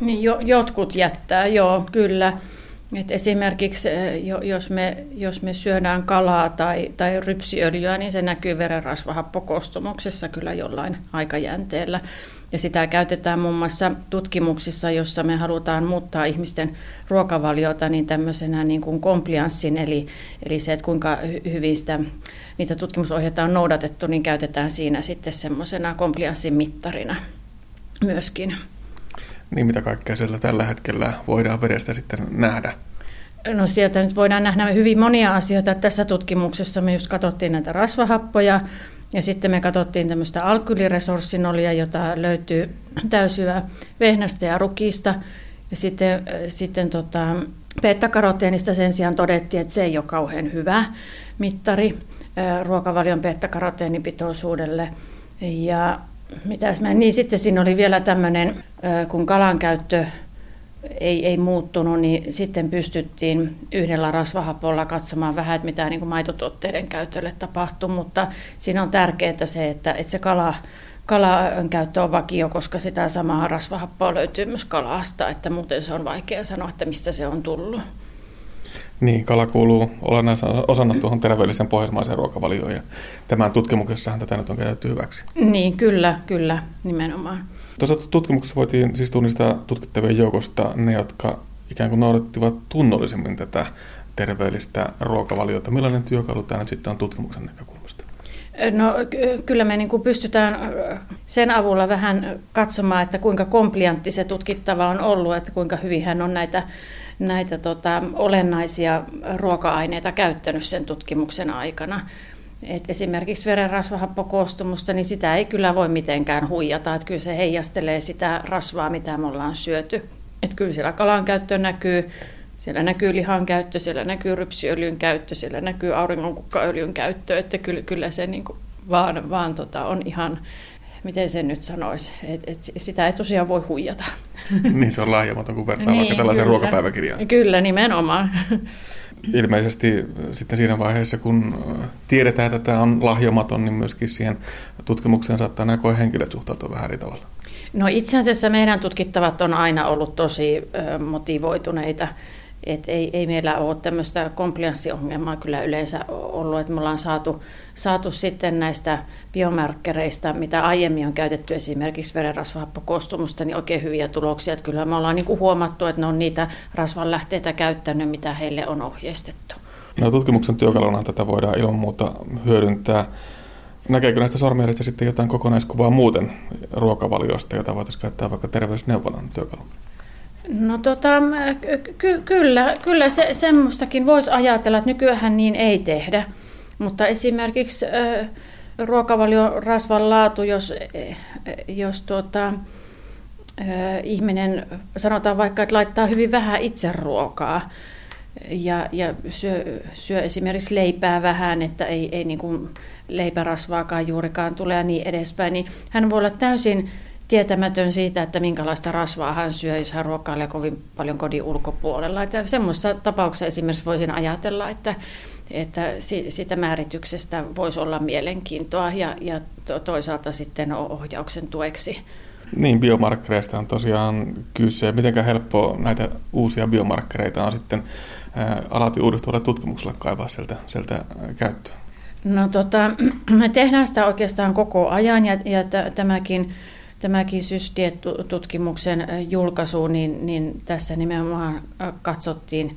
Niin jo, jotkut jättää, joo, kyllä. Et esimerkiksi jos me, jos me syödään kalaa tai, tai rypsiöljyä, niin se näkyy verenrasvahappokostumuksessa kyllä jollain aikajänteellä. Ja sitä käytetään muun muassa tutkimuksissa, jossa me halutaan muuttaa ihmisten ruokavaliota niin tämmöisenä niin kuin komplianssin, eli, eli se, että kuinka hyvin sitä, niitä tutkimusohjeita on noudatettu, niin käytetään siinä sitten semmoisena komplianssin mittarina myöskin. Niin mitä kaikkea siellä tällä hetkellä voidaan vedestä sitten nähdä? No sieltä nyt voidaan nähdä hyvin monia asioita. Tässä tutkimuksessa me just katsottiin näitä rasvahappoja, ja sitten me katsottiin tämmöistä alkyliresurssinolia, jota löytyy täysyä vehnästä ja rukista. Ja sitten, sitten tota, beta-karoteenista sen sijaan todettiin, että se ei ole kauhean hyvä mittari ruokavalion beta-karoteenipitoisuudelle. Ja mitäs mä, niin sitten siinä oli vielä tämmöinen, kun kalan käyttö ei, ei muuttunut, niin sitten pystyttiin yhdellä rasvahapolla katsomaan vähän, että mitä niin kuin maitotuotteiden käytölle tapahtuu, mutta siinä on tärkeää se, että, että se kala, kalan käyttö on vakio, koska sitä samaa rasvahappoa löytyy myös kalasta, että muuten se on vaikea sanoa, että mistä se on tullut. Niin, kala kuuluu olennaisena osana tuohon terveelliseen pohjoismaiseen ruokavalioon ja tämän tutkimuksessahan tätä nyt on käytetty hyväksi. Niin, kyllä, kyllä, nimenomaan. Tuossa tutkimuksessa voitiin siis tunnistaa tutkittavien joukosta ne, jotka ikään kuin noudattivat tunnollisemmin tätä terveellistä ruokavaliota. Millainen työkalu tämä nyt sitten on tutkimuksen näkökulmasta? No kyllä me niin kuin pystytään sen avulla vähän katsomaan, että kuinka kompliantti se tutkittava on ollut, että kuinka hyvin hän on näitä, näitä tota, olennaisia ruoka-aineita käyttänyt sen tutkimuksen aikana. Et esimerkiksi verenrasvahappokoostumusta, niin sitä ei kyllä voi mitenkään huijata. Et kyllä se heijastelee sitä rasvaa, mitä me ollaan syöty. Et kyllä siellä kalan käyttö näkyy, siellä näkyy lihan käyttö, siellä näkyy rypsiöljyn käyttö, siellä näkyy auringonkukkaöljyn käyttö. Että kyllä, kyllä se niin vaan, vaan tota on ihan, miten sen nyt sanoisi, että et sitä ei tosiaan voi huijata. Niin se on lahjamaton, kun vertaa niin, vaikka tällaisen kyllä, ruokapäiväkirjaan. Kyllä, nimenomaan ilmeisesti sitten siinä vaiheessa, kun tiedetään, että tämä on lahjomaton, niin myöskin siihen tutkimukseen saattaa nämä henkilöt suhtautua vähän eri tavalla. No itse asiassa meidän tutkittavat on aina ollut tosi motivoituneita et ei, ei meillä ole tämmöistä komplianssiongelmaa kyllä yleensä ollut, että me ollaan saatu, saatu sitten näistä biomarkkereista, mitä aiemmin on käytetty esimerkiksi verenrasvahappokostumusta, niin oikein hyviä tuloksia. Että kyllä me ollaan niin kuin huomattu, että ne on niitä rasvanlähteitä käyttänyt, mitä heille on ohjeistettu. No, tutkimuksen työkaluna tätä voidaan ilman muuta hyödyntää. Näkeekö näistä sormijäljistä sitten jotain kokonaiskuvaa muuten ruokavaliosta, jota voitaisiin käyttää vaikka terveysneuvonnan työkaluna? No tota, ky- kyllä, kyllä se, semmoistakin voisi ajatella, että nykyään niin ei tehdä. Mutta esimerkiksi ruokavalion rasvan laatu, jos, jos tuota, ihminen sanotaan vaikka, että laittaa hyvin vähän itse ruokaa ja, ja syö, syö esimerkiksi leipää vähän, että ei, ei niin kuin leipärasvaakaan juurikaan tule ja niin edespäin, niin hän voi olla täysin tietämätön siitä, että minkälaista rasvaa hän syö, jos hän ruokailee kovin paljon kodin ulkopuolella. Että semmoisessa tapauksessa esimerkiksi voisin ajatella, että, että siitä määrityksestä voisi olla mielenkiintoa ja, ja toisaalta sitten ohjauksen tueksi. Niin, biomarkkereista on tosiaan kyse. Miten helppo näitä uusia biomarkkereita on sitten alati uudistuvalle tutkimukselle kaivaa sieltä, sieltä käyttöön? No tota, me tehdään sitä oikeastaan koko ajan ja, ja tämäkin tämäkin systiet-tutkimuksen julkaisu, niin, niin tässä nimenomaan katsottiin,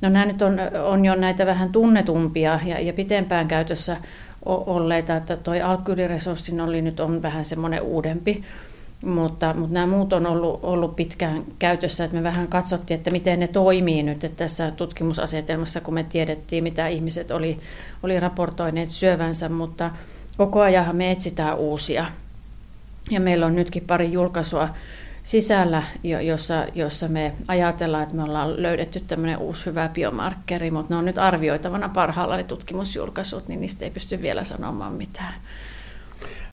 no nämä nyt on, on jo näitä vähän tunnetumpia ja, ja pitempään käytössä olleita, että tuo alkyliresurssin oli nyt on vähän semmoinen uudempi, mutta, mutta nämä muut on ollut, ollut pitkään käytössä, että me vähän katsottiin, että miten ne toimii nyt että tässä tutkimusasetelmassa, kun me tiedettiin, mitä ihmiset oli, oli raportoineet syövänsä, mutta koko ajan me etsitään uusia ja meillä on nytkin pari julkaisua sisällä, jossa, jossa me ajatellaan, että me ollaan löydetty tämmöinen uusi hyvä biomarkkeri, mutta ne on nyt arvioitavana parhaalla ne tutkimusjulkaisut, niin niistä ei pysty vielä sanomaan mitään.